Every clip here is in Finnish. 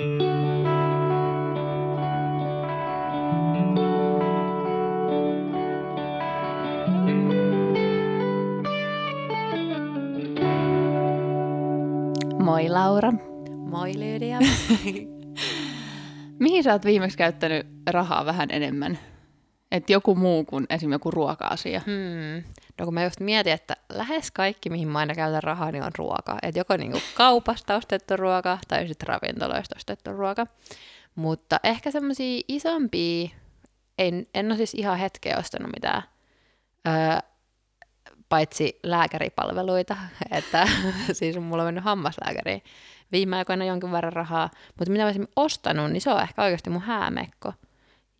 Moi Laura. Moi Lydia. Mihin sä oot viimeksi käyttänyt rahaa vähän enemmän? Et joku muu kuin esimerkiksi joku ruoka-asia. Hmm. No kun mä just mietin, että lähes kaikki, mihin mä aina käytän rahaa, niin on ruoka. Et joko niinku kaupasta ostettu ruoka tai sitten ravintoloista ostettu ruoka. Mutta ehkä semmoisia isompia, en, en ole siis ihan hetkeä ostanut mitään, öö, paitsi lääkäripalveluita, että siis mulla on mennyt hammaslääkäriin viime aikoina jonkin verran rahaa, mutta mitä mä olisin ostanut, niin se on ehkä oikeasti mun häämekko.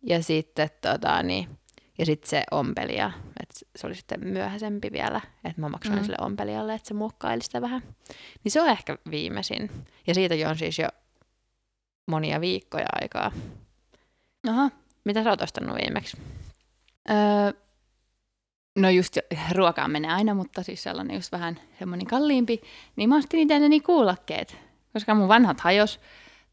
Ja sitten tota, niin, ja sitten se ompelia, että se oli sitten myöhäisempi vielä, että mä maksoin mm. sille ompelijalle, että se muokkaili sitä vähän. Niin se on ehkä viimeisin. Ja siitä jo on siis jo monia viikkoja aikaa. Aha. Mitä sä oot ostanut viimeksi? Öö, no just ruokaan menee aina, mutta siis sellainen just vähän semmoinen kalliimpi. Niin mä ostin itselleni kuulokkeet, koska mun vanhat hajos,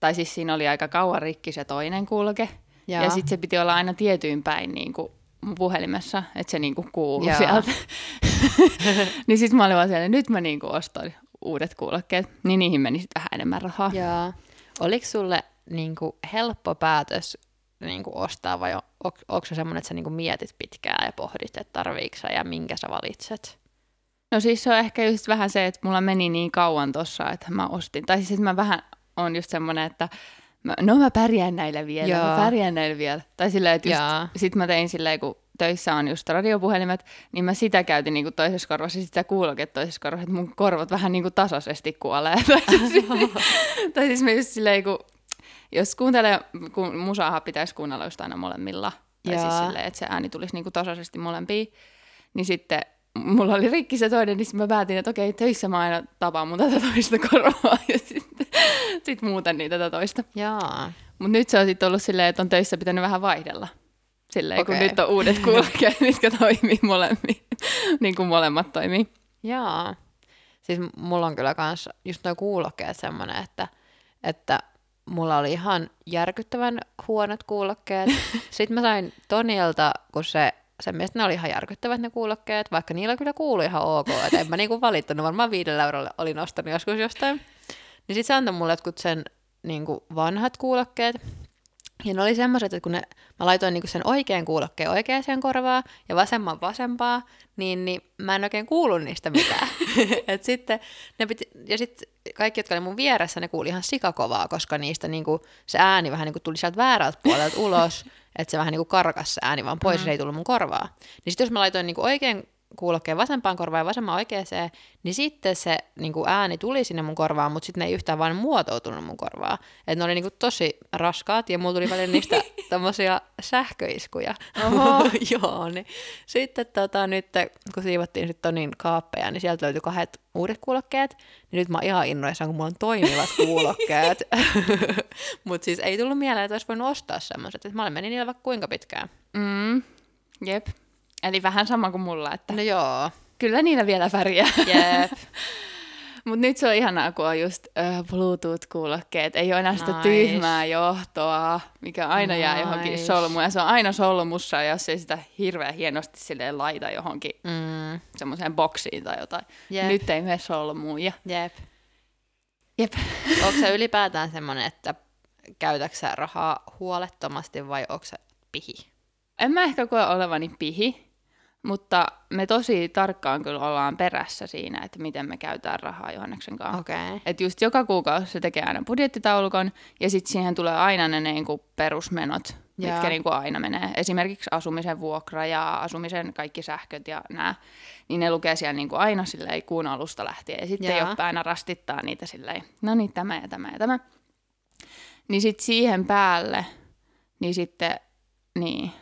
tai siis siinä oli aika kauan rikki se toinen kuuloke. Ja, ja sitten se piti olla aina tietyin päin niin kuin mun puhelimessa, että se niin kuin kuului Jaa. sieltä. niin sitten mä olin vaan siellä, nyt mä niin kuin ostan uudet kuulokkeet, niin niihin meni sitten vähän enemmän rahaa. Jaa. Oliko sulle niin kuin helppo päätös niin kuin ostaa vai on, onko se semmoinen, että sä niin kuin mietit pitkään ja pohdit, että tarviiko ja minkä sä valitset? No siis se on ehkä just vähän se, että mulla meni niin kauan tossa, että mä ostin. Tai siis että mä vähän on just semmoinen, että mä, no mä pärjään näillä vielä, Joo. mä pärjään näillä vielä. Tai silleen, että just, sit mä tein silleen, kun töissä on just radiopuhelimet, niin mä sitä käytin niin toisessa korvassa ja sitä kuuloket toisessa korvassa, että mun korvat vähän niin kuin tasaisesti kuolee. tai, siis, tai siis mä just silleen, kun, jos kuuntelee, kun musaahan pitäisi kuunnella just aina molemmilla, tai siis Jaa. siis silleen, että se ääni tulisi niin kuin tasaisesti molempiin, niin sitten mulla oli rikki se toinen, niin mä päätin, että okei, töissä mä aina tapaan mun tätä toista korvaa ja sitten sit muutan niitä tätä toista. Jaa. Mutta nyt se on sitten ollut silleen, että on töissä pitänyt vähän vaihdella. Silleen, okay. kun nyt on uudet kuulokkeet, mitkä toimii molemmin, niin kuin molemmat toimii. Jaa. Siis mulla on kyllä kans just nuo kuulokkeet semmonen, että, että mulla oli ihan järkyttävän huonot kuulokkeet. Sitten mä sain Tonilta, kun se sen mielestä ne oli ihan järkyttävät ne kuulokkeet, vaikka niillä kyllä kuului ihan ok, että en mä niinku valittanut, varmaan viidellä eurolla olin ostanut joskus jostain. Niin sitten se antoi mulle jotkut sen niinku vanhat kuulokkeet, ja ne oli semmoiset, että kun ne, mä laitoin niinku sen oikean kuulokkeen oikeaan korvaan ja vasemman vasempaa, niin, niin mä en oikein kuullut niistä mitään. Et sitten ne piti, ja sitten kaikki, jotka oli mun vieressä, ne kuuli ihan sikakovaa, koska niistä niinku, se ääni vähän niinku tuli sieltä väärältä puolelta ulos, että se vähän niinku karkas se ääni vaan pois, mm-hmm. se ei tullut mun korvaa. Niin sitten jos mä laitoin niinku oikein kuulokkeen vasempaan korvaan ja vasemman oikeeseen, niin sitten se niin kuin ääni tuli sinne mun korvaan, mutta sitten ne ei yhtään vaan muotoutunut mun korvaan. Että ne oli niin kuin tosi raskaat ja mulla tuli välillä niistä tommosia sähköiskuja. Joo, niin sitten tota, nyt kun siivottiin sitten Tonin kaappeja, niin sieltä löytyi kahdet uudet kuulokkeet, niin nyt mä oon ihan innoissaan, kun mulla on toimivat kuulokkeet. mutta siis ei tullut mieleen, että olisi voinut ostaa semmoiset, että mä olen meni niillä vaikka kuinka pitkään. Mm, jep. Eli vähän sama kuin mulla, että no joo. kyllä niillä vielä väriä. Jep. Mutta nyt se on ihanaa, kun on just uh, Bluetooth-kuulokkeet. Ei ole enää sitä nice. tyhmää johtoa, mikä aina nice. jää johonkin solmuun. Ja se on aina solmussa, jos ei sitä hirveän hienosti silleen laita johonkin mm. semmoiseen boksiin tai jotain. Yep. Nyt ei mene solmuun. Ja... Jep. Jep. Onko se ylipäätään semmoinen, että käytäksä rahaa huolettomasti vai onko se pihi? En mä ehkä koe olevani pihi, mutta me tosi tarkkaan kyllä ollaan perässä siinä, että miten me käytetään rahaa Johanneksen kanssa. Okay. Että just joka kuukausi se tekee aina budjettitaulukon ja sitten siihen tulee aina ne niinku perusmenot, yeah. mitkä niinku aina menee. Esimerkiksi asumisen vuokra ja asumisen kaikki sähköt ja nämä. Niin ne lukee siellä niinku aina silleen kuun alusta lähtien. Ja sitten. Joppe aina rastittaa niitä silleen, no niin tämä ja tämä ja tämä. Niin sitten siihen päälle, niin sitten, niin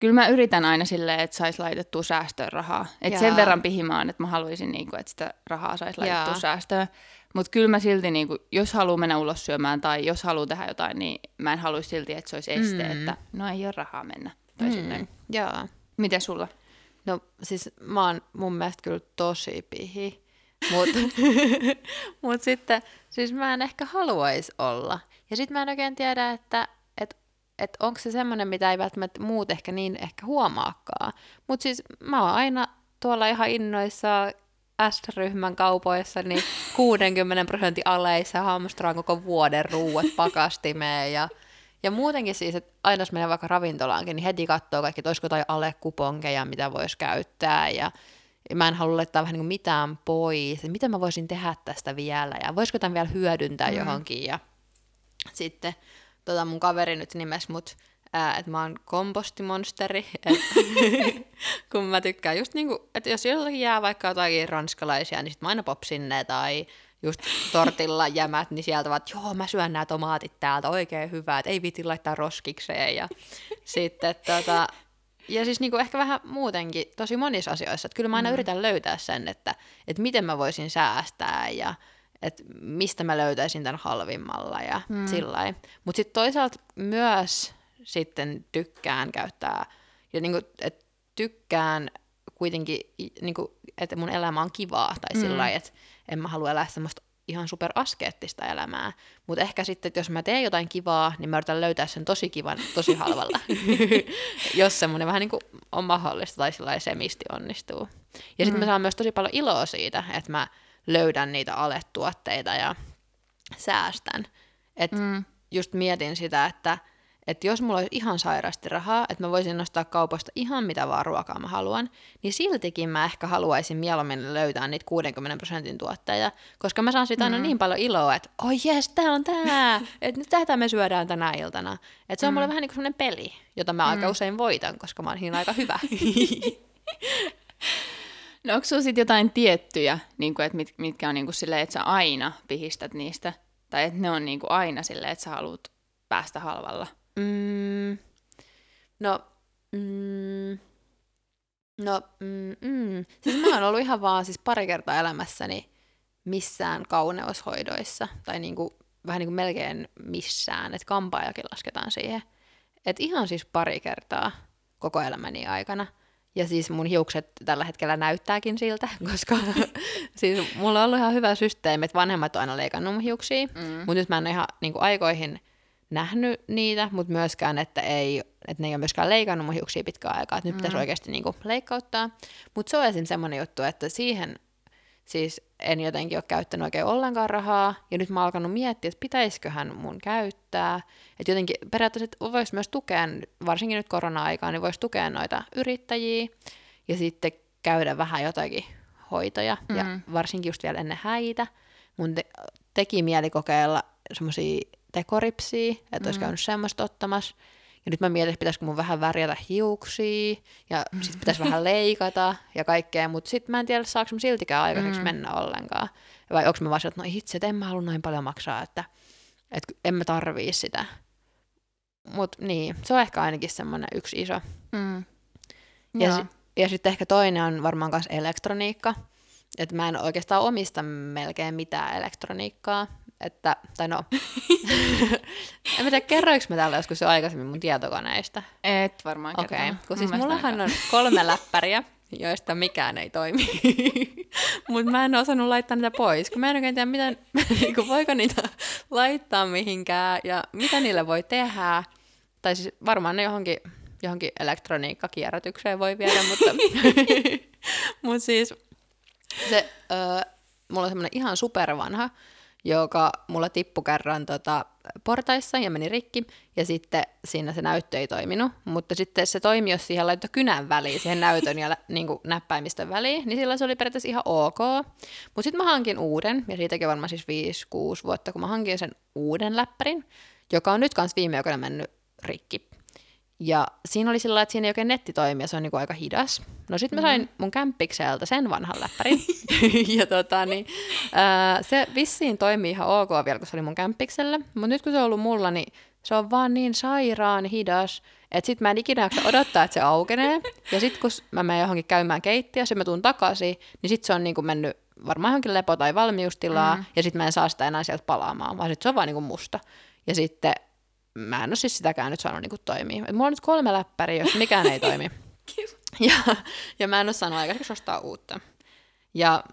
kyllä mä yritän aina silleen, että saisi laitettua säästöön rahaa. Et sen verran pihimaan, että mä haluaisin, niinku, että sitä rahaa saisi laitettua Jaa. säästöön. Mutta kyllä mä silti, niinku, jos haluaa mennä ulos syömään tai jos haluaa tehdä jotain, niin mä en haluaisi silti, että se olisi este, mm. että no ei ole rahaa mennä. Tai mm. Jaa. Miten sulla? No siis mä oon mun mielestä kyllä tosi pihi. Mutta mut sitten, siis mä en ehkä haluaisi olla. Ja sitten mä en oikein tiedä, että et, et onko se semmoinen, mitä ei välttämättä muut ehkä niin ehkä huomaakaan. Mutta siis mä oon aina tuolla ihan innoissa S-ryhmän kaupoissa niin 60 prosentin aleissa hamstraan koko vuoden ruuat pakastimeen ja ja muutenkin siis, että aina jos menee vaikka ravintolaankin, niin heti katsoo kaikki, että olisiko jotain alekuponkeja, mitä voisi käyttää. Ja, ja mä en halua laittaa vähän niin kuin mitään pois, että mitä mä voisin tehdä tästä vielä ja voisiko tämän vielä hyödyntää mm. johonkin. Ja sitten tota mun kaveri nyt nimes mut, että mä oon kompostimonsteri, et, kun mä tykkään just niinku, että jos jollakin jää vaikka jotain ranskalaisia, niin sit mä aina popsin ne tai just tortilla jämät, niin sieltä vaan, joo, mä syön nämä tomaatit täältä, oikein hyvää, että ei viti laittaa roskikseen. Ja sitten tota, ja siis niinku ehkä vähän muutenkin tosi monissa asioissa, että kyllä mä aina mm. yritän löytää sen, että, että miten mä voisin säästää ja että mistä mä löytäisin tämän halvimmalla ja mm. sillä Mutta sitten toisaalta myös sitten tykkään käyttää, ja niinku, että tykkään kuitenkin, niinku, että mun elämä on kivaa, tai mm. sillä että en mä halua elää semmoista ihan super askeettista elämää. Mutta ehkä sitten, että jos mä teen jotain kivaa, niin mä yritän löytää sen tosi kivan, tosi halvalla. jos semmoinen vähän niin kuin on mahdollista tai sillä semisti onnistuu. Ja sitten mm. mä saan myös tosi paljon iloa siitä, että mä löydän niitä aletuotteita ja säästän. Et mm. just mietin sitä, että että jos mulla olisi ihan sairaasti rahaa, että mä voisin nostaa kaupasta ihan mitä vaan ruokaa mä haluan, niin siltikin mä ehkä haluaisin mieluummin löytää niitä 60 prosentin tuotteja, koska mä saan siitä aina mm. niin paljon iloa, että oi oh jes, tää on tää, että nyt tätä me syödään tänä iltana. Että se on mm. mulle vähän niin kuin sellainen peli, jota mä mm. aika usein voitan, koska mä oon siinä aika hyvä. no onko sulla sitten jotain tiettyjä, niin kuin, että mit, mitkä on niin kuin silleen, että sä aina pihistät niistä, tai että ne on niin kuin aina silleen, että sä haluat päästä halvalla? Mm, no, mm, no, mm, mm. Siis mä oon ollut ihan vaan siis pari kertaa elämässäni missään kauneushoidoissa, tai niinku, vähän niin kuin melkein missään, että kampaajakin lasketaan siihen. Et ihan siis pari kertaa koko elämäni aikana. Ja siis mun hiukset tällä hetkellä näyttääkin siltä, koska siis mulla on ollut ihan hyvä systeemi, että vanhemmat on aina leikannut mun hiuksia, mm. mutta nyt mä en ihan niin kuin aikoihin nähnyt niitä, mutta myöskään, että, ei, että ne ei ole myöskään leikannut mun hiuksia pitkään aikaa, että nyt mm. pitäisi oikeasti niin kuin leikkauttaa. Mutta se on esim. semmoinen juttu, että siihen siis en jotenkin ole käyttänyt oikein ollenkaan rahaa, ja nyt mä oon alkanut miettiä, että pitäisiköhän mun käyttää. Että jotenkin periaatteessa voisi myös tukea, varsinkin nyt korona-aikaa, niin voisi tukea noita yrittäjiä, ja sitten käydä vähän jotakin hoitoja, mm. ja varsinkin just vielä ennen häitä. Mun te- teki mieli kokeilla semmoisia tekoripsia, että mm. olisi käynyt semmoista ottamassa. Ja nyt mä mietin, että pitäisikö mun vähän värjätä hiuksia ja mm. sitten pitäisi vähän leikata ja kaikkea, mutta sitten mä en tiedä, saako mä siltikään aikaiseksi mm. mennä ollenkaan. Vai onko mä vaan että no itse, että en mä halua noin paljon maksaa, että, että en mä tarvii sitä. Mutta niin, se on ehkä ainakin semmoinen yksi iso. Mm. Ja, si- ja sitten ehkä toinen on varmaan myös elektroniikka. Että mä en oikeastaan omista melkein mitään elektroniikkaa. Että, tai no, en tiedä, kerroinko mä täällä joskus jo aikaisemmin mun tietokoneista? Et varmaan Okei, okay. kun siis mullahan on kolme läppäriä, joista mikään ei toimi. Mutta mä en osannut laittaa niitä pois, kun mä en oikein tiedä, miten, niin voiko niitä laittaa mihinkään ja mitä niille voi tehdä. Tai siis varmaan ne johonkin, johonkin elektroniikkakierrätykseen voi viedä, mutta, mutta siis se, öö, mulla on semmoinen ihan supervanha joka mulla tippui kerran tota, portaissa ja meni rikki, ja sitten siinä se näyttö ei toiminut, mutta sitten se toimi, jos siihen laittoi kynän väliin, siihen näytön ja niin kuin näppäimistön väliin, niin sillä se oli periaatteessa ihan ok. Mutta sitten mä hankin uuden, ja siitäkin varmaan siis 5-6 vuotta, kun mä hankin sen uuden läppärin, joka on nyt kanssa viime aikoina mennyt rikki. Ja siinä oli sillä että siinä ei oikein netti toimi ja se on niinku aika hidas. No sitten mä sain mm-hmm. mun kämppikseltä sen vanhan läppärin. ja tota, niin, ää, se vissiin toimii ihan ok vielä, kun se oli mun kämppiksellä. Mutta nyt kun se on ollut mulla, niin se on vaan niin sairaan hidas, että sit mä en ikinä jaksa odottaa, että se aukenee. Ja sit kun mä menen johonkin käymään keittiössä ja mä tuun takaisin, niin sit se on niinku mennyt varmaan johonkin lepo- tai valmiustilaa, mm. ja sit mä en saa sitä enää sieltä palaamaan, vaan sit se on vaan niinku musta. Ja sitten mä en ole siis sitäkään nyt saanut niin toimia. Et mulla on nyt kolme läppäriä, jos mikään ei toimi. ja, ja mä en ole saanut aikaiseksi ostaa uutta. Ja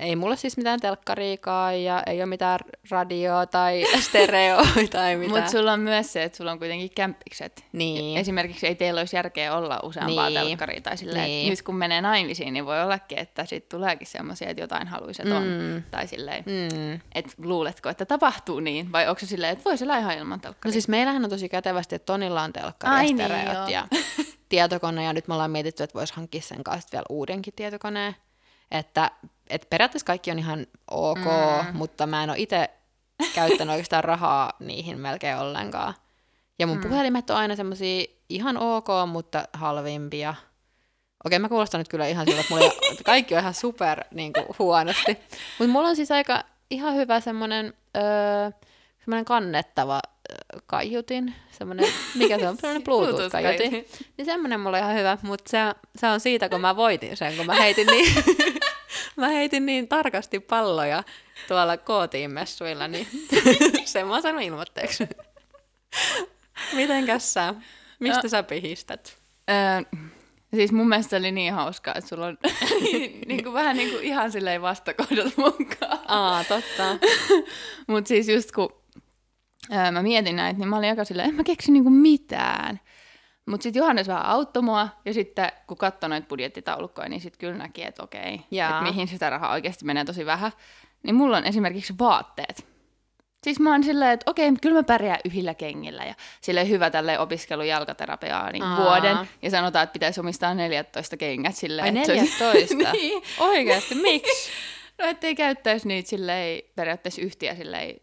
ei mulla siis mitään telkkariikaa ja ei ole mitään radioa tai stereo tai mitään. Mutta sulla on myös se, että sulla on kuitenkin kämppikset. Niin. Esimerkiksi ei teillä olisi järkeä olla useampaa Niin. telkkaria. Tai silleen, Niin. niin. nyt kun menee naimisiin, niin voi ollakin, että sitten tuleekin semmoisia, että jotain haluaisi, että on. Mm. Tai silleen, Mm. että luuletko, että tapahtuu niin? Vai onko se silleen, että voisi olla ihan ilman No telkkaria? siis meillähän on tosi kätevästi, että Tonilla on telkkari Ai ja niin, stereot joo. ja tietokone, ja nyt me ollaan mietitty, että voisi hankkia sen kanssa vielä uudenkin tietokoneen. Että, että periaatteessa kaikki on ihan ok, mm. mutta mä en ole itse käyttänyt oikeastaan rahaa niihin melkein ollenkaan. Ja mun mm. puhelimet on aina semmosia ihan ok, mutta halvimpia. Okei, mä kuulostan nyt kyllä ihan siltä, että mulla kaikki on ihan super niin kuin, huonosti. Mutta mulla on siis aika ihan hyvä semmoinen öö, semmoinen kannettava kaiutin. Semmoinen, mikä se on? Semmoinen Bluetooth-kaiutin. Niin semmoinen mulla on ihan hyvä, mutta se, se on siitä, kun mä voitin sen, kun mä heitin niin, mä heitin niin tarkasti palloja tuolla kootiin messuilla, niin sen mä oon saanut ilmoitteeksi. Mitenkäs sä? Mistä No. sä pihistät? Öö, siis mun mielestä se oli niin hauskaa, että sulla on niin kuin, vähän niin kuin ihan silleen vastakohdat mukaan. Aa, totta. Mutta siis just kun öö, mä mietin näitä, niin mä olin aika silleen, en mä keksi niinku mitään. Mutta sitten Johannes vähän auttoi mua, ja sitten kun katsoi noita budjettitaulukkoja, niin sitten kyllä näki, että okei, että mihin sitä rahaa oikeasti menee tosi vähän. Niin mulla on esimerkiksi vaatteet. Siis mä oon silleen, että okei, kyllä mä pärjään yhdillä kengillä ja silleen hyvä tälle opiskelu jalkaterapiaa niin Aa. vuoden. Ja sanotaan, että pitäisi omistaa 14 kengät silleen. Ai että se olisi- 14? niin. Oikeasti, miksi? No ettei käyttäisi niitä silleen, periaatteessa yhtiä silleen,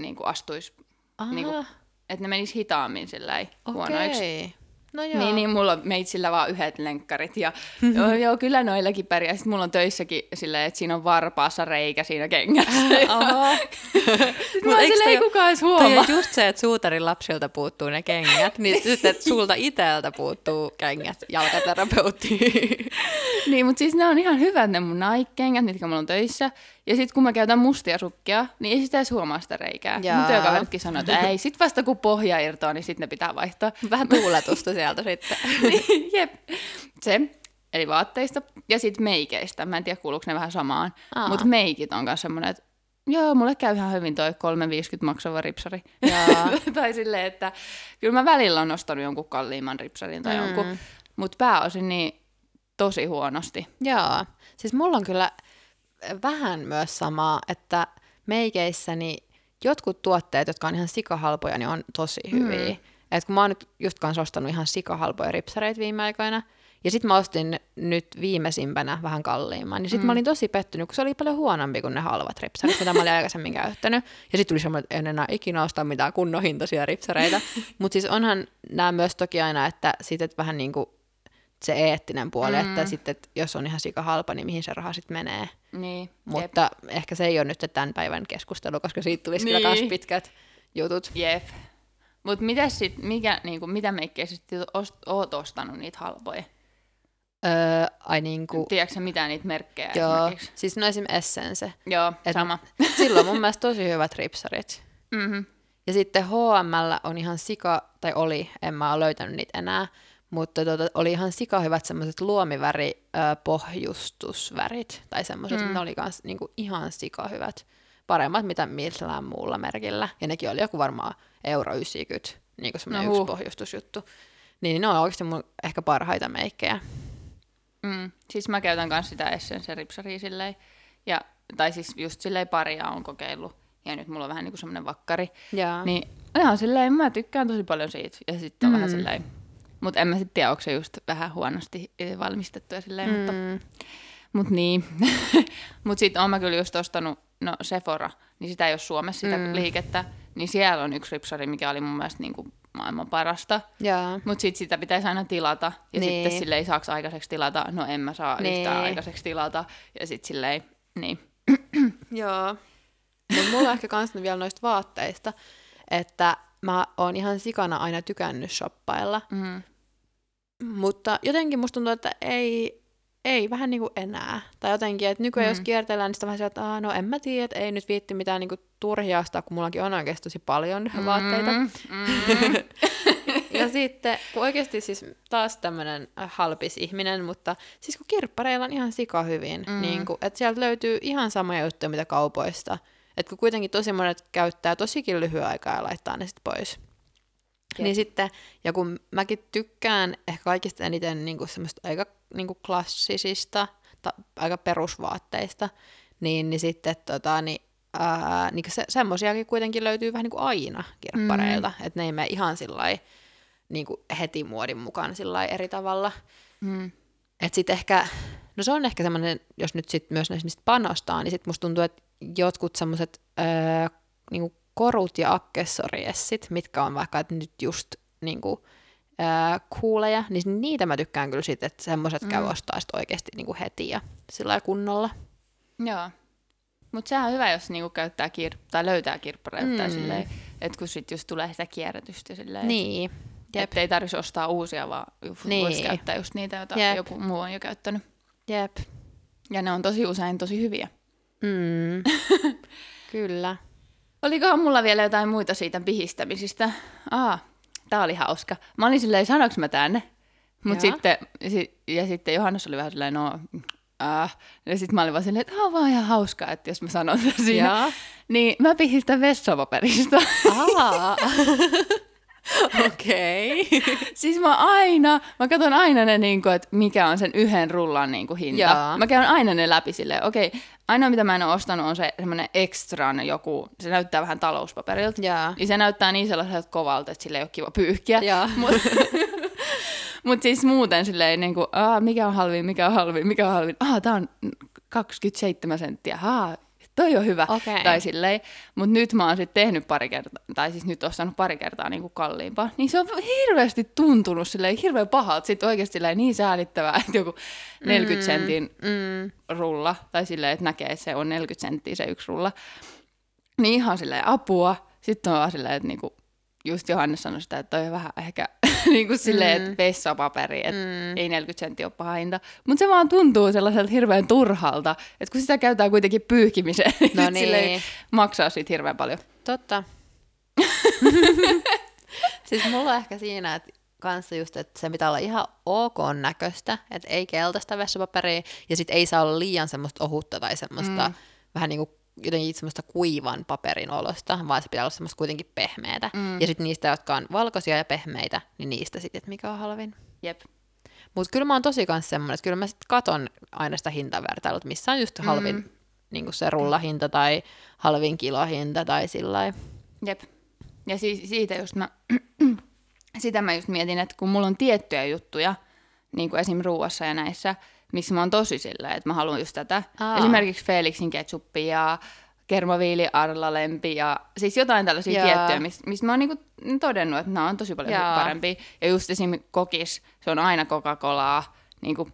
niin kuin astuisi, Aha, Niinku, että ne menisi hitaammin silleen huonoiksi. okei. No joo. Niin, niin, mulla on meitsillä vaan yhdet lenkkarit ja joo, joo, kyllä noillakin pärjää. Sitten mulla on töissäkin silleen, että siinä on varpaassa reikä siinä kengässä. Oho. Sitten mä silleen, ei kukaan edes Toi huomaa. on just se, että suutarin lapsilta puuttuu ne kengät, niin sitten että sulta iteltä puuttuu kengät jalkaterapeuttiin. Niin, mutta siis ne on ihan hyvät ne mun Nike-kengät, mitkä mulla on töissä. Ja sitten kun mä käytän mustia sukkia, niin ei sitä edes huomaa sitä reikää. Jaa. Mun työkaveritkin sanoo, että ei, sit vasta kun pohja irtoaa, niin sitten ne pitää vaihtaa. Vähän tuuletusta sieltä sitten. Niin, Jep. Se, eli vaatteista ja sitten meikeistä. Mä en tiedä, kuuluuko ne vähän samaan. Aa. Mutta meikit on myös semmoinen, että joo, mulle käy ihan hyvin toi 3,50 maksava ripsari. Tai silleen, että kyllä mä välillä on ostanut jonkun kalliimman ripsarin tai mm. jonkun, mutta pääosin niin tosi huonosti. Joo. Siis mulla on kyllä vähän myös samaa, että meikeissäni jotkut tuotteet, jotka on ihan sikahalpoja, niin on tosi hyviä. Mm. Et kun mä oon nyt just kanssa ostanut ihan sikahalpoja ripsareita viime aikoina, ja sitten mä ostin nyt viimeisimpänä vähän kalliimman, niin sitten mm. mä olin tosi pettynyt, kun se oli paljon huonompi kuin ne halvat ripsarit, mitä mä olin aikaisemmin käyttänyt. Ja sitten tuli semmoinen, että en enää ikinä osta mitään kunnon hintaisia ripsareita. Mutta siis onhan nämä myös toki aina, että sitten vähän niin kuin se eettinen puoli, mm. että sitten, että jos on ihan sika halpa, niin mihin se raha sitten menee. Niin, jep. Mutta ehkä se ei ole nyt tämän päivän keskustelu, koska siitä tulisi niin. kyllä myös pitkät jutut. Jep. Mutta mitä sit, mikä, niinku, mitä meikkejä sit ost, oot ostanut niitä halpoja? Öö, ai niin kuin, Tiedätkö mitään niitä merkkejä joo, siis no esim. Essence. Joo, Et- sama. Sillä on mun mielestä tosi hyvät ripsarit. Mm-hmm. Ja sitten H&M on ihan sika, tai oli, en mä ole löytänyt niitä enää, mutta tota, oli ihan sika hyvät semmoiset luomiväri ö, pohjustusvärit, tai semmoiset, mm. ne oli kans niinku ihan sika hyvät. Paremmat mitä millään muulla merkillä. Ja nekin oli joku varmaan euro 90, niin kuin semmoinen No yksi pohjustusjuttu. Niin ne on oikeasti mun ehkä parhaita meikkejä. Mm. Siis mä käytän myös sitä Essence ripsaria silleen. Ja, tai siis just silleen paria on kokeillut. Ja nyt mulla on vähän niinku semmoinen vakkari. Ja. Niin ihan silleen, mä tykkään tosi paljon siitä. Ja sitten on Mm. vähän silleen, mutta en mä sitten tiedä, onko se just vähän huonosti eh, valmistettu ja silleen, mm. mutta, mut niin. mutta sitten oon mä kyllä just ostanut, no Sephora, niin sitä ei ole Suomessa sitä Mm. liikettä, niin siellä on yksi ripsari, mikä oli mun mielestä niinku maailman parasta. Mutta sitten sitä pitäisi aina tilata, ja Niin. sitten sille ei saaks aikaiseksi tilata, no en mä saa Niin. yhtään aikaiseksi tilata, ja sitten silleen, niin. Joo. Mutta mulla on ehkä kans vielä noista vaatteista, että mä oon ihan sikana aina tykännyt shoppailla, Mm. mutta jotenkin musta tuntuu, että ei, ei vähän niinku enää. Tai jotenkin, että nykyään mm. jos Mm. kiertellään, niin sitä vähän sieltä, että "Aa, no en mä tiedä, että ei nyt viitti mitään niinku turhia ostaa, kun mullakin on oikeasti tosi paljon mm. vaatteita. Mm. Ja sitten, kun oikeasti siis taas tämmöinen halpis ihminen, mutta siis kun kirppareilla on ihan sika hyvin, mm. niin kuin, että sieltä löytyy ihan samoja juttuja, mitä kaupoista. Että kun kuitenkin tosi monet käyttää tosikin lyhyen aikaa ja laittaa ne sitten pois. Jep. Niin sitten, ja kun mäkin tykkään ehkä kaikista eniten niin kuin semmoista aika niin kuin klassisista, ta, aika perusvaatteista, niin, niin sitten tota, niin, ää, niin se, semmoisiakin kuitenkin löytyy vähän niin kuin aina kirppareilta, mm. että ne ei mene ihan sillai, niin kuin heti muodin mukaan eri tavalla. Mm. Että sitten ehkä, no se on ehkä semmoinen, jos nyt sit myös näistä panostaa, niin sitten musta tuntuu, että jotkut semmoiset niin korut ja akkessoriessit, mitkä on vaikka että nyt just niin kuin, ää, kuuleja, niin niitä mä tykkään kyllä siitä, että semmoiset mm. käy ostaa sit oikeasti niin kuin heti ja sillä kunnolla. Joo. Mutta sehän on hyvä, jos niinku käyttää kir- tai löytää kirppareita mm. silleen, että kun sitten just tulee sitä kierrätystä silleen. Niin. Että ei tarvitsisi ostaa uusia, vaan niin. voisi käyttää just niitä, joita Jep. joku muu on jo käyttänyt. Jep. Ja ne on tosi usein tosi hyviä. Mm. Kyllä. Olikohan mulla vielä jotain muita siitä pihistämisistä? Aa, tää oli hauska. Mä olin silleen, sanoks mä tänne? Mut sitten, ja sitten Johannes oli vähän silleen, no, äh. Ja sitten mä olin vaan silleen, että on vaan ihan hauskaa, että jos mä sanon siinä. Ja. Niin mä pihistän vessapaperista. Okei. Okay. siis mä aina, mä katson aina ne, niin kuin, että mikä on sen yhden rullan niin kuin, hinta. Jaa. Mä käyn aina ne läpi silleen, okei, okay, ainoa mitä mä en ole ostanut on se semmoinen extran joku, se näyttää vähän talouspaperilta. Jaa. Niin se näyttää niin sellaiselta kovalta, että sille ei ole kiva pyyhkiä. Mutta mut siis muuten silleen, niin kuin, mikä on halvin, mikä on halvin, mikä on halvin. Ah, tää on 27 senttiä. Ah, toi on hyvä. Okay. Tai silleen. Mutta nyt mä oon sitten tehnyt pari kertaa, tai siis nyt ostanut pari kertaa niin kuin kalliimpaa. Niin se on hirveästi tuntunut silleen hirveän pahalta. Sitten oikeasti niin säälittävää, että joku 40 mm, sentin mm. rulla, tai silleen, että näkee, että se on 40 senttiä se yksi rulla. Niin ihan silleen apua. Sitten on vaan silleen, että niinku, just Johannes sanoi sitä, että toi on vähän ehkä niin kuin silleen, mm. että vessapaperi, että mm. ei 40 senttiä ole paha hinta. Mutta se vaan tuntuu sellaiselta hirveän turhalta, että kun sitä käytetään kuitenkin pyyhkimiseen, niin, no niin. maksaa siitä hirveän paljon. Totta. siis mulla on ehkä siinä, että kanssa just, että se pitää olla ihan ok näköistä, että ei keltaista vessapaperia, ja sitten ei saa olla liian semmoista ohutta tai semmoista mm. vähän niin kuin jotenkin semmoista kuivan paperin olosta, vaan se pitää olla semmoista kuitenkin pehmeätä. Mm. Ja sitten niistä, jotka on valkoisia ja pehmeitä, niin niistä sitten, että mikä on halvin. Jep. Mutta kyllä mä oon tosi kanssa semmoinen, että kyllä mä sitten katon aina sitä hintavertailut, missä on just halvin mm. niin se rullahinta tai halvin kilohinta tai sillä Jep. Ja si- siitä just mä, sitä mä just mietin, että kun mulla on tiettyjä juttuja, niin kuin esim. ruuassa ja näissä, missä mä oon tosi silleen, että mä haluan just tätä. Aa. Esimerkiksi Felixin ketsuppi ja kermaviili Arla-lempi ja siis jotain tällaisia Jaa. tiettyjä, missä mis mä oon niinku todennut, että nämä on tosi paljon Jaa. parempia. Ja just esim. kokis, se on aina Coca-Colaa, niinku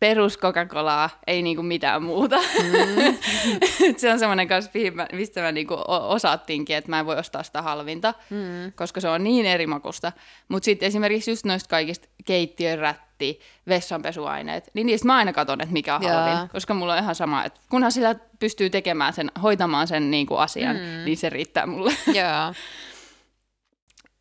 perus Coca-Colaa, ei niinku mitään muuta. Mm. se on semmoinen kanssa, mistä mä niinku osattiinkin, että mä en voi ostaa sitä halvinta, mm. koska se on niin eri makusta. Mutta sitten esimerkiksi just noista kaikista keittiön rätti, vessanpesuaineet, niin niistä mä aina katson, että mikä on halvin, koska mulla on ihan sama, että kunhan sillä pystyy tekemään sen, hoitamaan sen niinku asian, mm. niin se riittää mulle. Joo.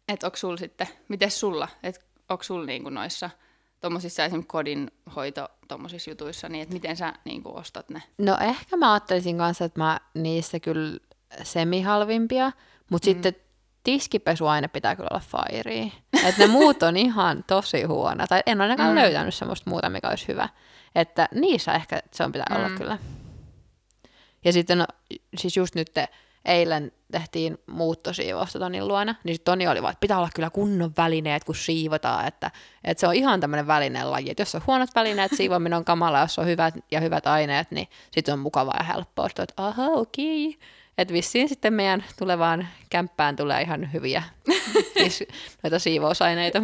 Et onko sulla sitten, miten sulla, että onko sulla niinku noissa – tuommoisissa esimerkiksi kodin hoito tuommoisissa jutuissa, niin että miten sä niin kuin, ostat ne? No ehkä mä ajattelisin kanssa, että mä niissä kyllä semihalvimpia, mutta mm. sitten tiskipesuaine pitää kyllä olla fairia. Että ne muut on ihan tosi huono. Tai en ainakaan mm. löytänyt semmoista muuta, mikä olisi hyvä. Että niissä ehkä se on pitää mm. olla kyllä. Ja sitten no, siis just nyt te, eilen tehtiin muuttosiivousta Tonin luona, niin Toni oli vaan, että pitää olla kyllä kunnon välineet, kun siivotaan, että, että se on ihan tämmöinen välineenlaji, että jos on huonot välineet, siivominen on kamala, jos on hyvät ja hyvät aineet, niin sitten on mukavaa ja helppoa, että aha, okei. Okay. Että vissiin sitten meidän tulevaan kämppään tulee ihan hyviä noita siivousaineita.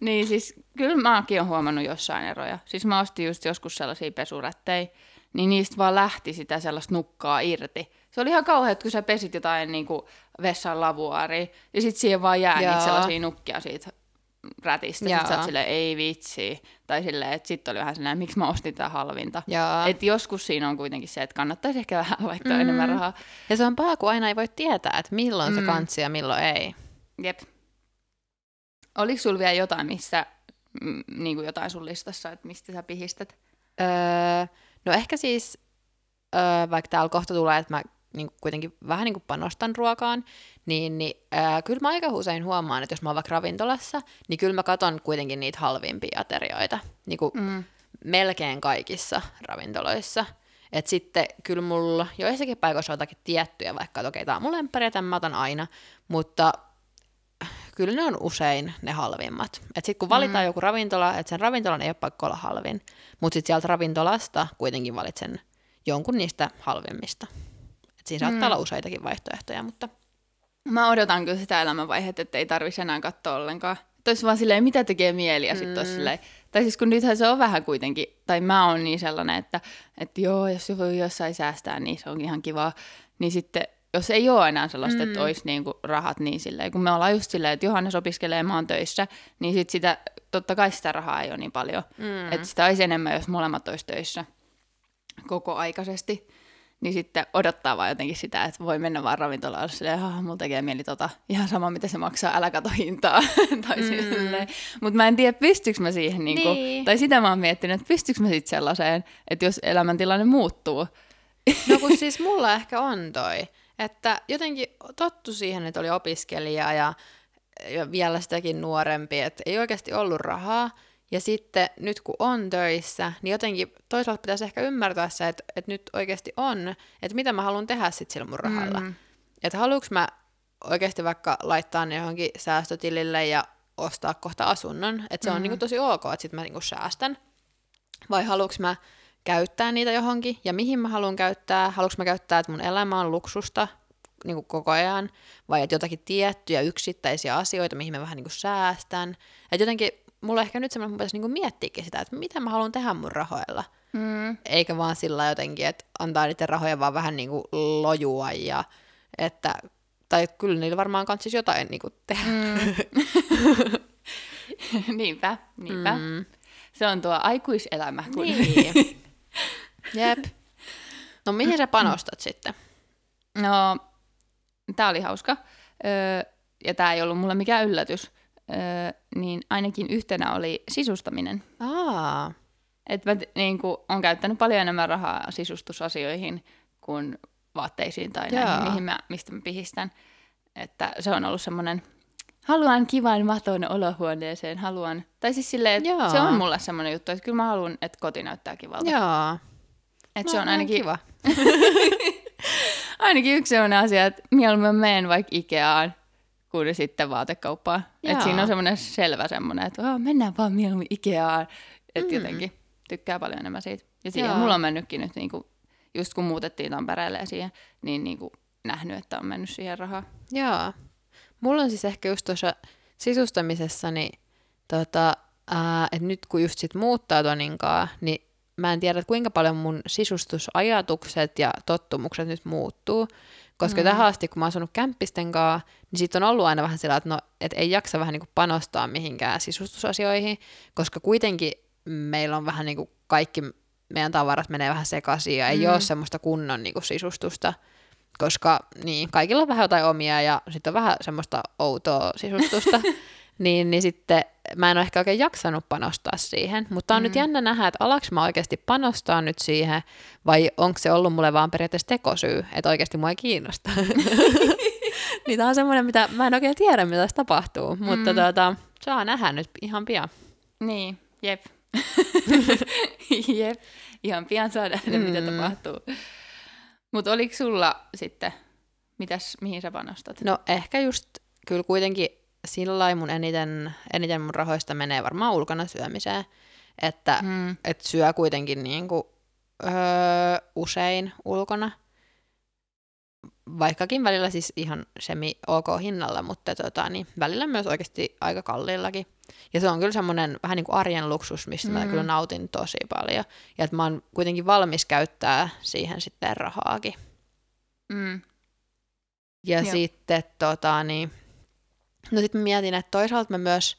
niin siis kyllä mäkin olen huomannut jossain eroja. Siis mä ostin just joskus sellaisia pesurättejä, niin niistä vaan lähti sitä sellaista nukkaa irti. Se oli ihan kauhean, kun sä pesit jotain niin kuin vessan lavuaaria, ja sitten siihen vaan jää niitä sellaisia nukkia siitä rätistä. Sitten sä oot silleen, ei vitsi. Tai silleen, että sitten oli vähän silleen, miksi mä ostin tätä halvinta. Että joskus siinä on kuitenkin se, että kannattaisi ehkä vähän laittaa mm. enemmän rahaa. Ja se on paha, kun aina ei voi tietää, että milloin mm. se kantsi ja milloin ei. Jep. Oliko sulla vielä jotain, missä, niin kuin jotain sun listassa, että mistä sä pihistät? Öö, no ehkä siis, öö, vaikka täällä kohta tulee, että mä niin kuin kuitenkin vähän niin kuin panostan ruokaan, niin, niin ää, kyllä mä aika usein huomaan, että jos mä oon vaikka ravintolassa, niin kyllä mä katon kuitenkin niitä halvimpia aterioita, niin kuin mm. melkein kaikissa ravintoloissa. Et sitten kyllä mulla joissakin paikoissa on jotakin tiettyjä, vaikka että okei, tämä on mun lemppari ja tämän mä otan aina, mutta kyllä ne on usein ne halvimmat. Et sitten kun valitaan mm. joku ravintola, että sen ravintolan ei ole pakko olla halvin, mutta sitten sieltä ravintolasta kuitenkin valitsen jonkun niistä halvimmista. Et siinä mm. saattaa olla useitakin vaihtoehtoja, mutta... Mä odotan kyllä sitä elämänvaihetta, että ei tarvitsisi enää katsoa ollenkaan. Toisi vaan silleen, mitä tekee mieli ja sitten mm. silleen, tai siis kun nythän se on vähän kuitenkin, tai mä oon niin sellainen, että, että joo, jos voi jossain säästää, niin se on ihan kiva. Niin sitten, jos ei ole enää sellaista, mm. että olisi niinku rahat niin silleen, kun me ollaan just silleen, että Johannes opiskelee, mä oon töissä, niin sitten sitä, totta kai sitä rahaa ei ole niin paljon. Mm. Että sitä olisi enemmän, jos molemmat olisi töissä koko aikaisesti niin sitten odottaa vaan jotenkin sitä, että voi mennä vaan ravintolaan silleen, että mulla tekee mieli tota, ihan sama mitä se maksaa, älä kato hintaa. tai mm. Mutta mä en tiedä, pystyykö mä siihen, niin kuin, niin. tai sitä mä oon miettinyt, että pystyykö mä sitten sellaiseen, että jos elämäntilanne muuttuu. no kun siis mulla ehkä on toi, että jotenkin tottu siihen, että oli opiskelija ja, ja vielä sitäkin nuorempi, että ei oikeasti ollut rahaa, ja sitten nyt kun on töissä, niin jotenkin toisaalta pitäisi ehkä ymmärtää se, että, että nyt oikeasti on, että mitä mä haluan tehdä sitten sillä mun rahalla. Mm. Että haluanko mä oikeasti vaikka laittaa ne johonkin säästötilille ja ostaa kohta asunnon, että se mm. on niinku tosi ok, että sitten mä niinku säästän. Vai haluanko mä käyttää niitä johonkin ja mihin mä haluan käyttää, haluanko mä käyttää, että mun elämä on luksusta niin kuin koko ajan, vai että jotakin tiettyjä yksittäisiä asioita, mihin mä vähän niin kuin säästän. Että jotenkin mulla on ehkä nyt semmoinen, että pitäisi niinku miettiäkin sitä, että mitä mä haluan tehdä mun rahoilla. Mm. Eikä vaan sillä jotenkin, että antaa niiden rahoja vaan vähän niinku lojua ja että, tai kyllä niillä varmaan kantsisi jotain niinku tehdä. Mm. niinpä, niinpä. Mm. Se on tuo aikuiselämä. Kun... Niin. Jep. No mihin sä panostat mm. sitten? No, tää oli hauska. Öö, ja tää ei ollut mulle mikään yllätys öö, niin ainakin yhtenä oli sisustaminen. Aa. Et mä niin kuin, on käyttänyt paljon enemmän rahaa sisustusasioihin kuin vaatteisiin tai näihin, mihin mä, mistä mä pihistän. Että se on ollut semmoinen, haluan kivan maton olohuoneeseen, haluan, tai siis silleen, että se on mulle semmoinen juttu, että kyllä mä haluan, että koti näyttää kivalta. Joo. Että no, se on ainakin... Kiva. ainakin yksi sellainen asia, että mieluummin menen vaikka Ikeaan kuin sitten vaatekauppaan. Et siinä on semmoinen selvä semmoinen, että oh, mennään vaan mieluummin Ikeaan. Että mm. jotenkin tykkää paljon enemmän siitä. Ja siihen mulla on mennytkin nyt, niinku, just kun muutettiin Tampereelle ja siihen, niin niinku, nähnyt, että on mennyt siihen rahaa. Joo. Mulla on siis ehkä just tuossa sisustamisessa, niin tota, että nyt kun just sit muuttaa Toninkaa, niin mä en tiedä, kuinka paljon mun sisustusajatukset ja tottumukset nyt muuttuu. Koska mm. tähän asti, kun mä oon asunut kämppisten kanssa, niin sitten on ollut aina vähän sillä, että no, et ei jaksa vähän niin kuin panostaa mihinkään sisustusasioihin, koska kuitenkin meillä on vähän niin kuin kaikki meidän tavarat menee vähän sekaisin ja ei mm. ole semmoista kunnon niin kuin sisustusta, koska niin, kaikilla on vähän jotain omia ja sitten on vähän semmoista outoa sisustusta. niin, niin sitten mä en ole ehkä oikein jaksanut panostaa siihen, mutta on mm. nyt jännä nähdä, että alaks mä oikeasti panostaa nyt siihen, vai onko se ollut mulle vaan periaatteessa tekosyy, että oikeasti mua ei kiinnosta. niin tämä on semmoinen, mitä mä en oikein tiedä, mitä tässä tapahtuu, mm. mutta tuota, saa nähdä nyt ihan pian. Niin, jep. jep, ihan pian saa nähdä, mm. mitä tapahtuu. Mutta oliko sulla sitten, mitäs, mihin sä panostat? No ehkä just kyllä kuitenkin sillä mun eniten, eniten mun rahoista menee varmaan ulkona syömiseen. Että hmm. et syö kuitenkin niin kuin, öö, usein ulkona. Vaikkakin välillä siis ihan semi ok hinnalla, mutta tota, niin välillä myös oikeasti aika kalliillakin. Ja se on kyllä semmoinen vähän niin kuin arjen luksus, mistä mm. mä kyllä nautin tosi paljon. Ja että mä oon kuitenkin valmis käyttää siihen sitten rahaakin. Mm. Ja Joo. sitten tota, niin, No sitten mietin, että toisaalta mä myös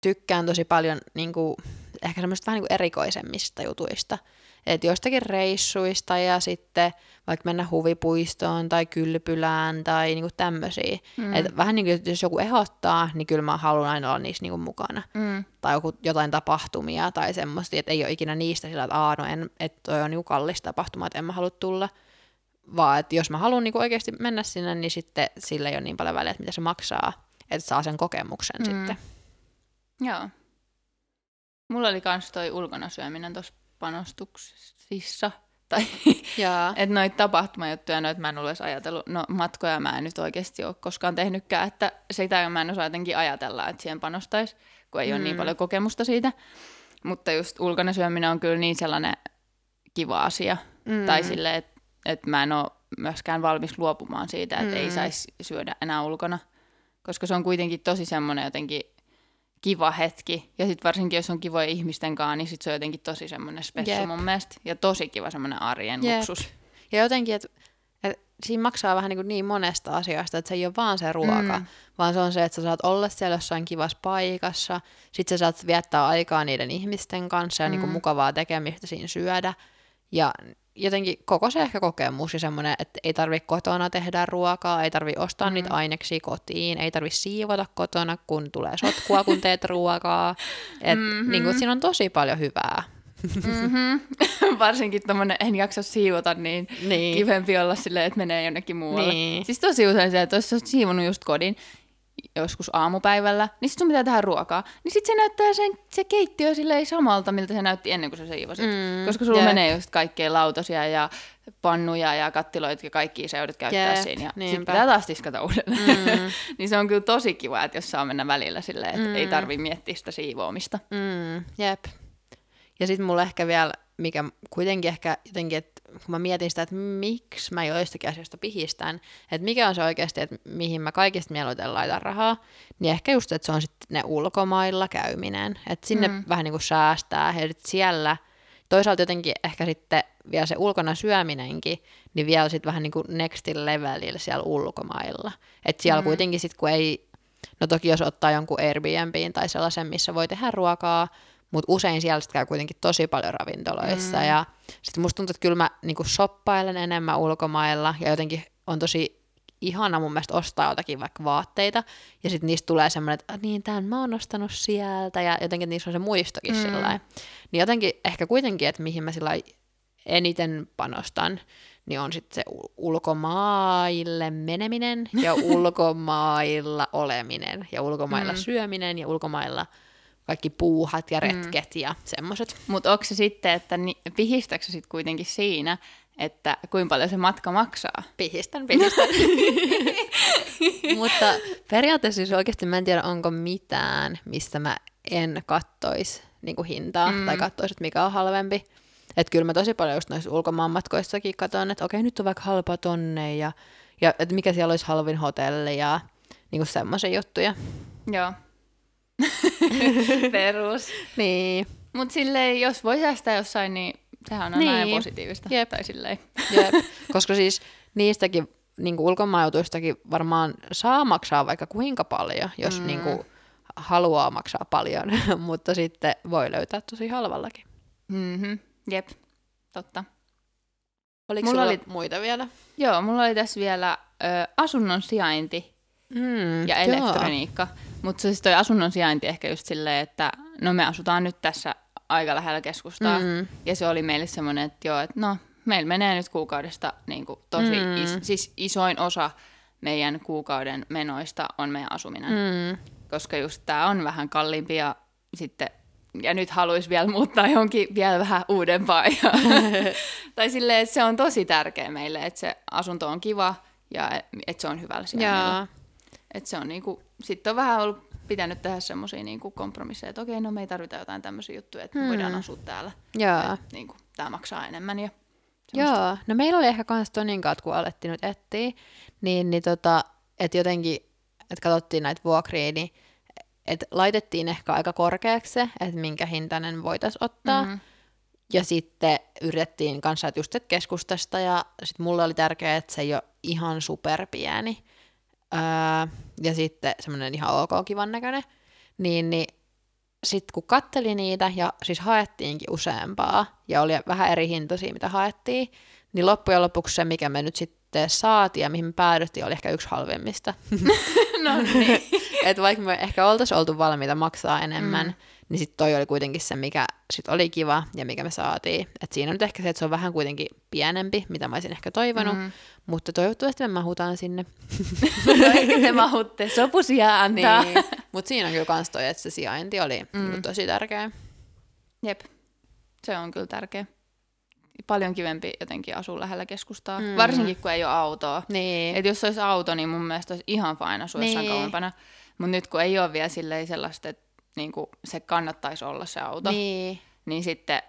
tykkään tosi paljon niin kuin, ehkä semmoista vähän niin kuin erikoisemmista jutuista. että jostakin reissuista ja sitten vaikka mennä huvipuistoon tai kylpylään tai niinku tämmöisiä. Mm. Et vähän niin kuin, jos joku ehdottaa, niin kyllä mä haluan aina olla niissä niinku mukana. Mm. Tai joku, jotain tapahtumia tai semmoista, että ei ole ikinä niistä sillä, että aah, no en, että toi on niinku kallis tapahtuma, että en mä halua tulla. Vaan että jos mä haluan niinku oikeasti mennä sinne, niin sitten sillä ei ole niin paljon väliä, että mitä se maksaa, että saa sen kokemuksen mm. sitten. Joo. Mulla oli kans toi ulkona syöminen tuossa panostuksissa. Tai että noita tapahtumajuttuja, noita mä en ole edes ajatellut. No matkoja mä en nyt oikeasti ole koskaan tehnytkään, että sitä mä en osaa jotenkin ajatella, että siihen panostaisi, kun ei mm. ole niin paljon kokemusta siitä. Mutta just ulkona syöminen on kyllä niin sellainen kiva asia. Mm. Tai silleen, että et mä en ole myöskään valmis luopumaan siitä, että mm. ei saisi syödä enää ulkona. Koska se on kuitenkin tosi semmoinen jotenkin kiva hetki. Ja sitten varsinkin, jos on kivoja ihmisten kanssa, niin sit se on jotenkin tosi semmoinen spessu Jep. mun mielestä. Ja tosi kiva semmoinen arjen Jep. luksus. Ja jotenkin, että et siinä maksaa vähän niin, kuin niin monesta asiasta, että se ei ole vaan se ruoka, mm. vaan se on se, että sä saat olla siellä jossain kivassa paikassa, sit sä saat viettää aikaa niiden ihmisten kanssa ja mm. niin kuin mukavaa tekemistä siinä syödä. Ja jotenkin koko se ehkä kokemus ja semmoinen, että ei tarvi kotona tehdä ruokaa, ei tarvi ostaa mm. niitä aineksia kotiin, ei tarvi siivota kotona, kun tulee sotkua, kun teet ruokaa. Et, mm-hmm. niin kuin, siinä on tosi paljon hyvää. Mm-hmm. Varsinkin tuommoinen en jaksa siivota, niin, niin. kivempi olla silleen, että menee jonnekin muualle. Niin. Siis tosi usein se, että jos olet siivonut just kodin, joskus aamupäivällä, niin sitten sun pitää tehdä ruokaa. Niin sitten se näyttää sen, se keittiö silleen samalta, miltä se näytti ennen kuin sä siivosit. Mm, Koska sulla yep. menee just kaikkea lautasia ja pannuja ja kattiloita ja kaikkia sä joudut käyttää yep, siinä. Ja sitten pitää taas tiskata uudelleen. Mm. niin se on kyllä tosi kiva, että jos saa mennä välillä silleen, että mm. ei tarvi miettiä sitä siivoamista. Mm, jep. Ja sitten mulla ehkä vielä, mikä kuitenkin ehkä jotenkin, että kun mä mietin sitä, että miksi mä joistakin asioista pihistän, että mikä on se oikeasti, että mihin mä kaikista mieluiten laitan rahaa, niin ehkä just, että se on sitten ne ulkomailla käyminen, että sinne mm. vähän niin kuin säästää, ja siellä toisaalta jotenkin ehkä sitten vielä se ulkona syöminenkin, niin vielä sitten vähän niin kuin next levelillä siellä ulkomailla. Että siellä mm. kuitenkin sitten kun ei, no toki jos ottaa jonkun Airbnbin tai sellaisen, missä voi tehdä ruokaa, mutta usein siellä sit käy kuitenkin tosi paljon ravintoloissa. Mm. Ja sitten musta tuntuu, että kyllä mä niinku shoppailen enemmän ulkomailla ja jotenkin on tosi ihana mun mielestä ostaa jotakin vaikka vaatteita, ja sitten niistä tulee semmoinen, että niin, tämän mä oon ostanut sieltä, ja jotenkin niissä on se muistokin mm. sillä Niin jotenkin ehkä kuitenkin, että mihin mä sillä eniten panostan, niin on sitten se ulkomaille meneminen, ja ulkomailla oleminen, ja ulkomailla mm. syöminen, ja ulkomailla kaikki puuhat ja mm. retket mm. ja semmoiset. Mutta onko se sitten, että ni, pihistäkö sitten kuitenkin siinä, että kuinka paljon se matka maksaa? Pihistän, pihistän. Mutta periaatteessa siis oikeasti mä en tiedä, onko mitään, mistä mä en kattois niin hintaa mm. tai kattois, että mikä on halvempi. Että kyllä mä tosi paljon just noissa ulkomaanmatkoissakin katson, että okei, nyt on vaikka halpa tonne ja, ja että mikä siellä olisi halvin hotelli ja niin semmoisia juttuja. Joo. Perus. niin. Mutta silleen, jos voi säästää jossain, niin sehän on niin. aina positiivista. Jep. Tai silleen. Jep. Koska siis niistäkin niin ulkomaajutuistakin varmaan saa maksaa vaikka kuinka paljon, jos mm. niin kuin, haluaa maksaa paljon, mutta sitten voi löytää tosi halvallakin. Mm-hmm. Jep, totta. Oliko mulla oli muita vielä? Joo, mulla oli tässä vielä ö, asunnon sijainti mm, ja elektroniikka. Mutta siis toi asunnon sijainti ehkä just silleen, että no me asutaan nyt tässä aika lähellä keskustaa. Mm. Ja se oli meille semmoinen, että joo, että no meillä menee nyt kuukaudesta niin kuin tosi, mm. is, siis isoin osa meidän kuukauden menoista on meidän asuminen. Mm. Koska just tämä on vähän kalliimpi ja sitten ja nyt haluaisi vielä muuttaa johonkin vielä vähän uudempaa. Ja, tai silleen, että se on tosi tärkeä meille, että se asunto on kiva ja että se on hyvällä siellä. Että se on niinku, sitten on vähän ollut pitänyt tehdä semmoisia niinku kompromisseja, että okei, no me ei tarvita jotain tämmöisiä juttuja, että hmm. voidaan asua täällä. Joo. niinku, tämä maksaa enemmän ja semmoista. Joo, no meillä oli ehkä kans Tonin kanssa, kun alettiin nyt etsiä, niin, niin tota, että jotenkin, että katsottiin näitä vuokria, niin että laitettiin ehkä aika korkeaksi se, että minkä hintainen voitaisiin ottaa. Mm-hmm. Ja sitten yritettiin kanssa, että just et keskustasta, ja sitten mulle oli tärkeää, että se ei ole ihan superpieni. Öö, ja sitten semmoinen ihan ok kivan näköinen, niin, niin sitten kun katteli niitä ja siis haettiinkin useampaa ja oli vähän eri hintaisia, mitä haettiin, niin loppujen lopuksi se, mikä me nyt sitten saatiin ja mihin me päädyttiin, oli ehkä yksi halvimmista. no niin. että vaikka me ehkä oltaisiin oltu valmiita maksaa enemmän, mm. Niin sitten toi oli kuitenkin se, mikä sit oli kiva ja mikä me saatiin. Et siinä on nyt ehkä se, että se on vähän kuitenkin pienempi, mitä mä olisin ehkä toivonut, mm. mutta toivottavasti me mahutaan sinne. no ehkä te mahutte, sopusia antaa. niin. Mutta siinä on kyllä kans toi, että se sijainti oli mm. niin tosi tärkeä. Jep, se on kyllä tärkeä paljon kivempi jotenkin asua lähellä keskustaa, mm. varsinkin kun ei ole autoa. Niin. Et jos olisi auto, niin mun mielestä olisi ihan fine asua niin. jossain kauempana. Mutta nyt kun ei ole vielä sellaista, että niinku se kannattaisi olla se auto, niin, niin sitten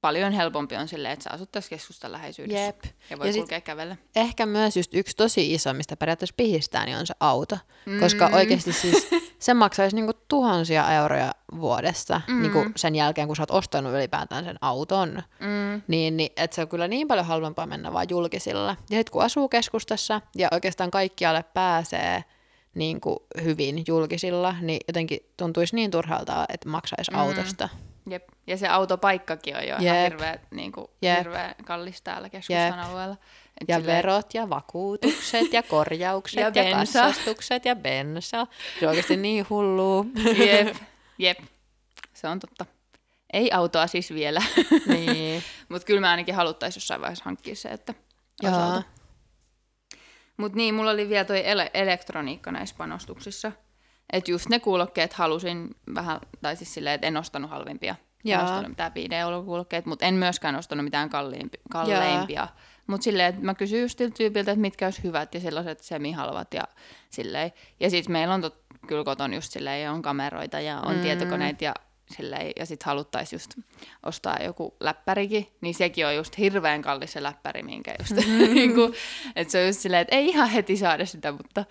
paljon helpompi on silleen, että sä asut tässä keskustan läheisyydessä Jep. ja voi ja kulkea kävellä. Ehkä myös just yksi tosi iso, mistä periaatteessa pihistää, niin on se auto. Mm. Koska oikeasti siis se maksaisi niinku tuhansia euroja vuodessa mm. niinku sen jälkeen, kun sä oot ostanut ylipäätään sen auton. Mm. Niin, niin että se on kyllä niin paljon halvempaa mennä vaan julkisilla. Ja sitten kun asuu keskustassa ja oikeastaan kaikkialle pääsee niin kuin hyvin julkisilla, niin jotenkin tuntuisi niin turhalta, että maksaisi mm. autosta. Jep. Ja se autopaikkakin on jo Jep. ihan hirveä, niin kuin, hirveä kallis täällä keskustan Jep. alueella. Et ja silleen... verot ja vakuutukset ja korjaukset ja, ja katsastukset ja bensa. Se on oikeasti niin hullu. Jep, jep. Se on totta. Ei autoa siis vielä. Niin. Mutta kyllä mä ainakin haluttaisiin jossain vaiheessa hankkia se, että Jaa. Mutta niin, mulla oli vielä toi ele- elektroniikka näissä panostuksissa. Että just ne kuulokkeet halusin vähän, tai siis silleen, että en ostanut halvimpia. En ostanut mitään 5 kuulokkeet, mutta en myöskään ostanut mitään kalliimpi, kalleimpia. Mutta silleen, että mä kysyin just tyypiltä, että mitkä olisi hyvät ja sellaiset semihalvat ja silleen. Ja sitten meillä on tot, kyllä koton just silleen, on kameroita ja on mm. tietokoneita ja silleen, ja sitten haluttaisiin just ostaa joku läppärikin, niin sekin on just hirveän kallis se läppäri, minkä just, mm-hmm. niin kuin, että se on just silleen, että ei ihan heti saada sitä, mutta...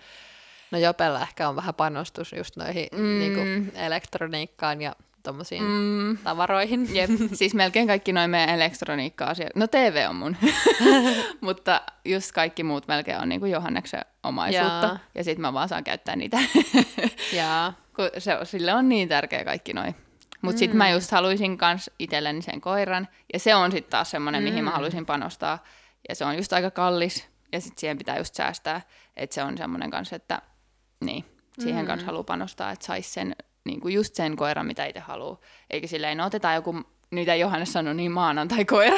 No Jopella ehkä on vähän panostus just noihin mm. niin kuin elektroniikkaan ja tommosiin mm. tavaroihin. Jep, siis melkein kaikki noin meidän elektroniikka-asiat. No TV on mun, mutta just kaikki muut melkein on niin kuin Johanneksen omaisuutta. Jaa. Ja sitten mä vaan saan käyttää niitä. Jaa. Kun se, sille on niin tärkeä kaikki noin mutta mm. sitten mä just haluaisin kans itselleni sen koiran, ja se on sitten taas semmoinen, mm. mihin mä mm. haluaisin panostaa, ja se on just aika kallis, ja sitten siihen pitää just säästää, että se on semmoinen kanssa, että niin, siihen mm. kanssa haluaa panostaa, että saisi sen, niin kuin just sen koiran, mitä itse haluaa, eikä silleen, no otetaan joku mitä Johannes sanoi, niin maanantai-koira.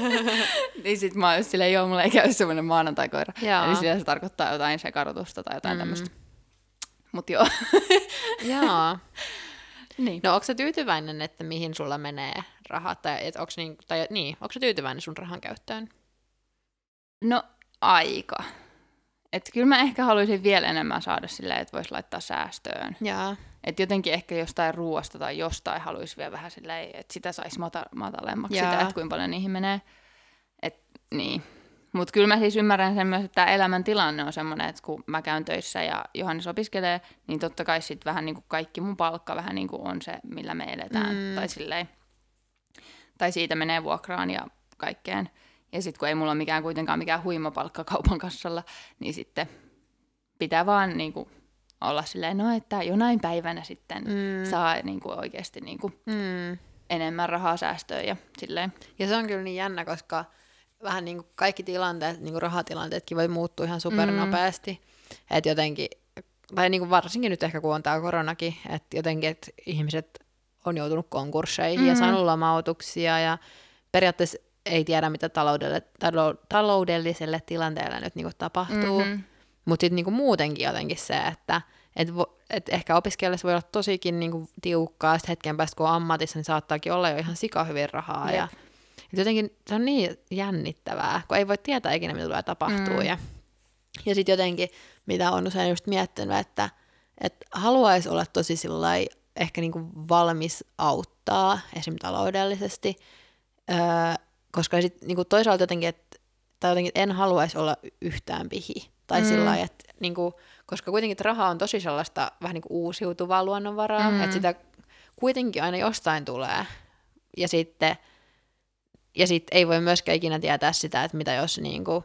niin sit mä oon just silleen, joo, mulla ei käy semmoinen maanantai-koira. Eli sillä se tarkoittaa jotain sekarotusta tai jotain mm. tämmöistä. Mut joo. Joo. Niin. No onko se tyytyväinen, että mihin sulla menee rahat, tai, et onko niin, tai, niin, onko se tyytyväinen sun rahan käyttöön? No aika. Et kyllä mä ehkä haluaisin vielä enemmän saada silleen, että voisi laittaa säästöön. Jaa. Et jotenkin ehkä jostain ruoasta tai jostain haluaisi vielä vähän silleen, että sitä saisi mata- matalemmaksi Jaa. sitä, että kuinka paljon niihin menee. Et, niin. Mutta kyllä mä siis ymmärrän sen myös, että tämä elämäntilanne on semmoinen, että kun mä käyn töissä ja Johannes opiskelee, niin totta kai sitten vähän niin kuin kaikki mun palkka vähän niin kuin on se, millä me eletään. Mm. Tai, silleen, tai siitä menee vuokraan ja kaikkeen. Ja sitten kun ei mulla ole mikään kuitenkaan mikään huima palkka kaupan kassalla, niin sitten pitää vaan niin kuin olla silleen, no että jonain päivänä sitten mm. saa niin kuin oikeasti niin kuin mm. enemmän rahaa säästöön ja silleen. Ja se on kyllä niin jännä, koska vähän niin kuin kaikki tilanteet, niin kuin rahatilanteetkin voi muuttua ihan supernopeasti. Mm. Että jotenkin, tai niin kuin varsinkin nyt ehkä kun on tämä koronakin, että jotenkin, että ihmiset on joutunut konkursseihin mm. ja saanut lomautuksia ja periaatteessa ei tiedä, mitä taloudelle, taloudelliselle tilanteelle nyt niin tapahtuu. Mm-hmm. Mutta sitten niin muutenkin jotenkin se, että et, vo, et ehkä opiskelijassa voi olla tosikin niin kuin tiukkaa, sitten hetken päästä kun on ammatissa, niin saattaakin olla jo ihan sika hyvin rahaa. Jep. Ja et jotenkin se on niin jännittävää, kun ei voi tietää ikinä, mitä tulee tapahtuu. Mm. Ja, ja sitten jotenkin, mitä on usein just miettinyt, että, että haluaisi olla tosi sillai, ehkä niinku valmis auttaa esim. taloudellisesti, öö, koska sit niinku toisaalta jotenkin, että tai jotenkin en haluaisi olla yhtään pihi. Tai mm. sillä että niinku, koska kuitenkin raha on tosi sellaista vähän niin kuin uusiutuvaa luonnonvaraa, mm. että sitä kuitenkin aina jostain tulee. Ja sitten ja sitten ei voi myöskään ikinä tietää sitä, että mitä jos niin kuin,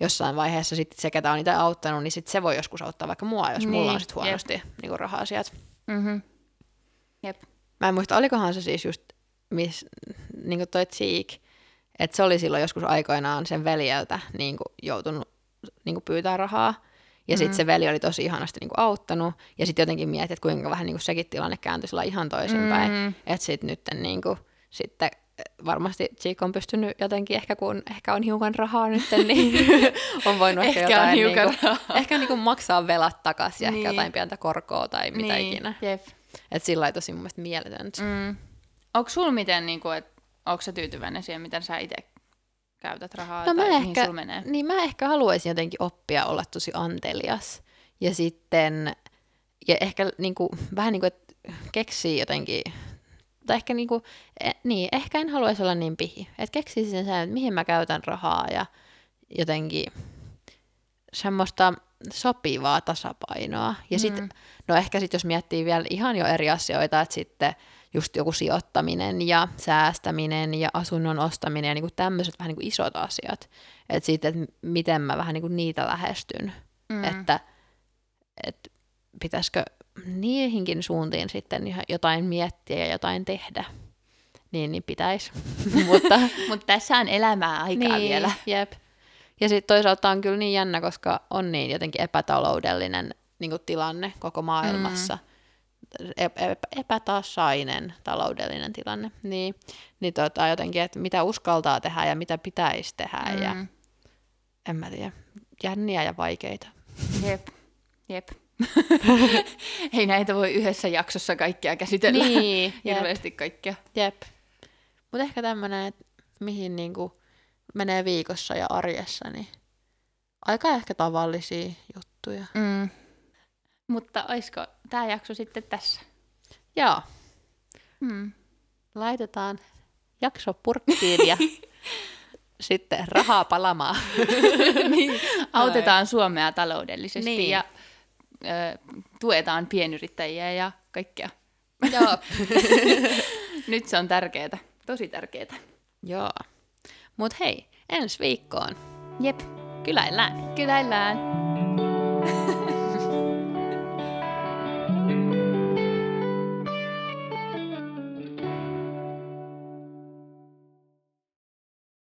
jossain vaiheessa sit se, ketä on niitä auttanut, niin sit se voi joskus auttaa vaikka mua, jos niin, mulla on sit huonosti niin kuin raha-asiat. Mm-hmm. Jep. Mä en muista, olikohan se siis just, miss, niin kuin toi Cheek, että se oli silloin joskus aikoinaan sen veljeltä niin kuin joutunut niin kuin pyytää rahaa. Ja sitten Mm. se veli oli tosi ihanasti niin kuin auttanut. Ja sitten jotenkin mietin, että kuinka vähän niin kuin sekin tilanne kääntyi sillä ihan toisinpäin. Mm. Että sitten nyt niin kuin, sitten varmasti Cheek on pystynyt jotenkin, ehkä kun ehkä on hiukan rahaa nyt, niin on voinut ehkä, Ehkä on jotain, hiukan niin kuin, rahaa. ehkä niin kuin maksaa velat takaisin ja Niin. ehkä jotain pientä korkoa tai mitä niin. ikinä. Jep. Että sillä lailla tosi mun mielestä mieletöntä. Mm. Onko sulla miten, niin kuin, että onko sä tyytyväinen siihen, miten sä itse käytät rahaa No mä tai mihin ehkä, menee? niin mä ehkä haluaisin jotenkin oppia olla tosi antelias. Ja sitten, ja ehkä niin kuin, vähän niin kuin, että keksii jotenkin, tai ehkä niin kuin, eh, niin, ehkä en haluaisi olla niin pihi. Että keksisin sen, että mihin mä käytän rahaa ja jotenkin semmoista sopivaa tasapainoa. Ja sitten, Mm. no ehkä sitten jos miettii vielä ihan jo eri asioita, että sitten just joku sijoittaminen ja säästäminen ja asunnon ostaminen ja niinku tämmöiset vähän niinku isot asiat. Että sitten, että miten mä vähän niinku niitä lähestyn. Mm. Että, että pitäisikö niihinkin suuntiin sitten jotain miettiä ja jotain tehdä. Niin, niin pitäisi. Mutta Mutta tässä on elämää aikaa niin, vielä. Jep. Ja sitten toisaalta on kyllä niin jännä, koska on niin jotenkin epätaloudellinen niin kuin tilanne koko maailmassa. Ep- epätasainen taloudellinen tilanne. Niin, niin tota, jotenkin, että mitä uskaltaa tehdä ja mitä pitäisi tehdä. Mm. Ja Mm. en mä tiedä, jänniä ja vaikeita. Jep. Jep. Ei näitä voi yhdessä jaksossa kaikkia käsitellä. Niin, jep. Hirveästi kaikkea. jep. Mutta ehkä tämmöinen, että mihin niinku menee viikossa ja arjessa, niin aika ehkä tavallisia juttuja. Mm. Mutta olisiko tämä jakso sitten tässä? Joo. Mm. laitetaan jakso purkkiin ja sitten rahaa palamaan. niin, autetaan Suomea taloudellisesti Niin. ja tuetaan pienyrittäjiä ja kaikkea. Joo. Nyt se on tärkeää, tosi tärkeää. Joo. Mut hei, ensi viikkoon Jep, kyläillään. kyläillään.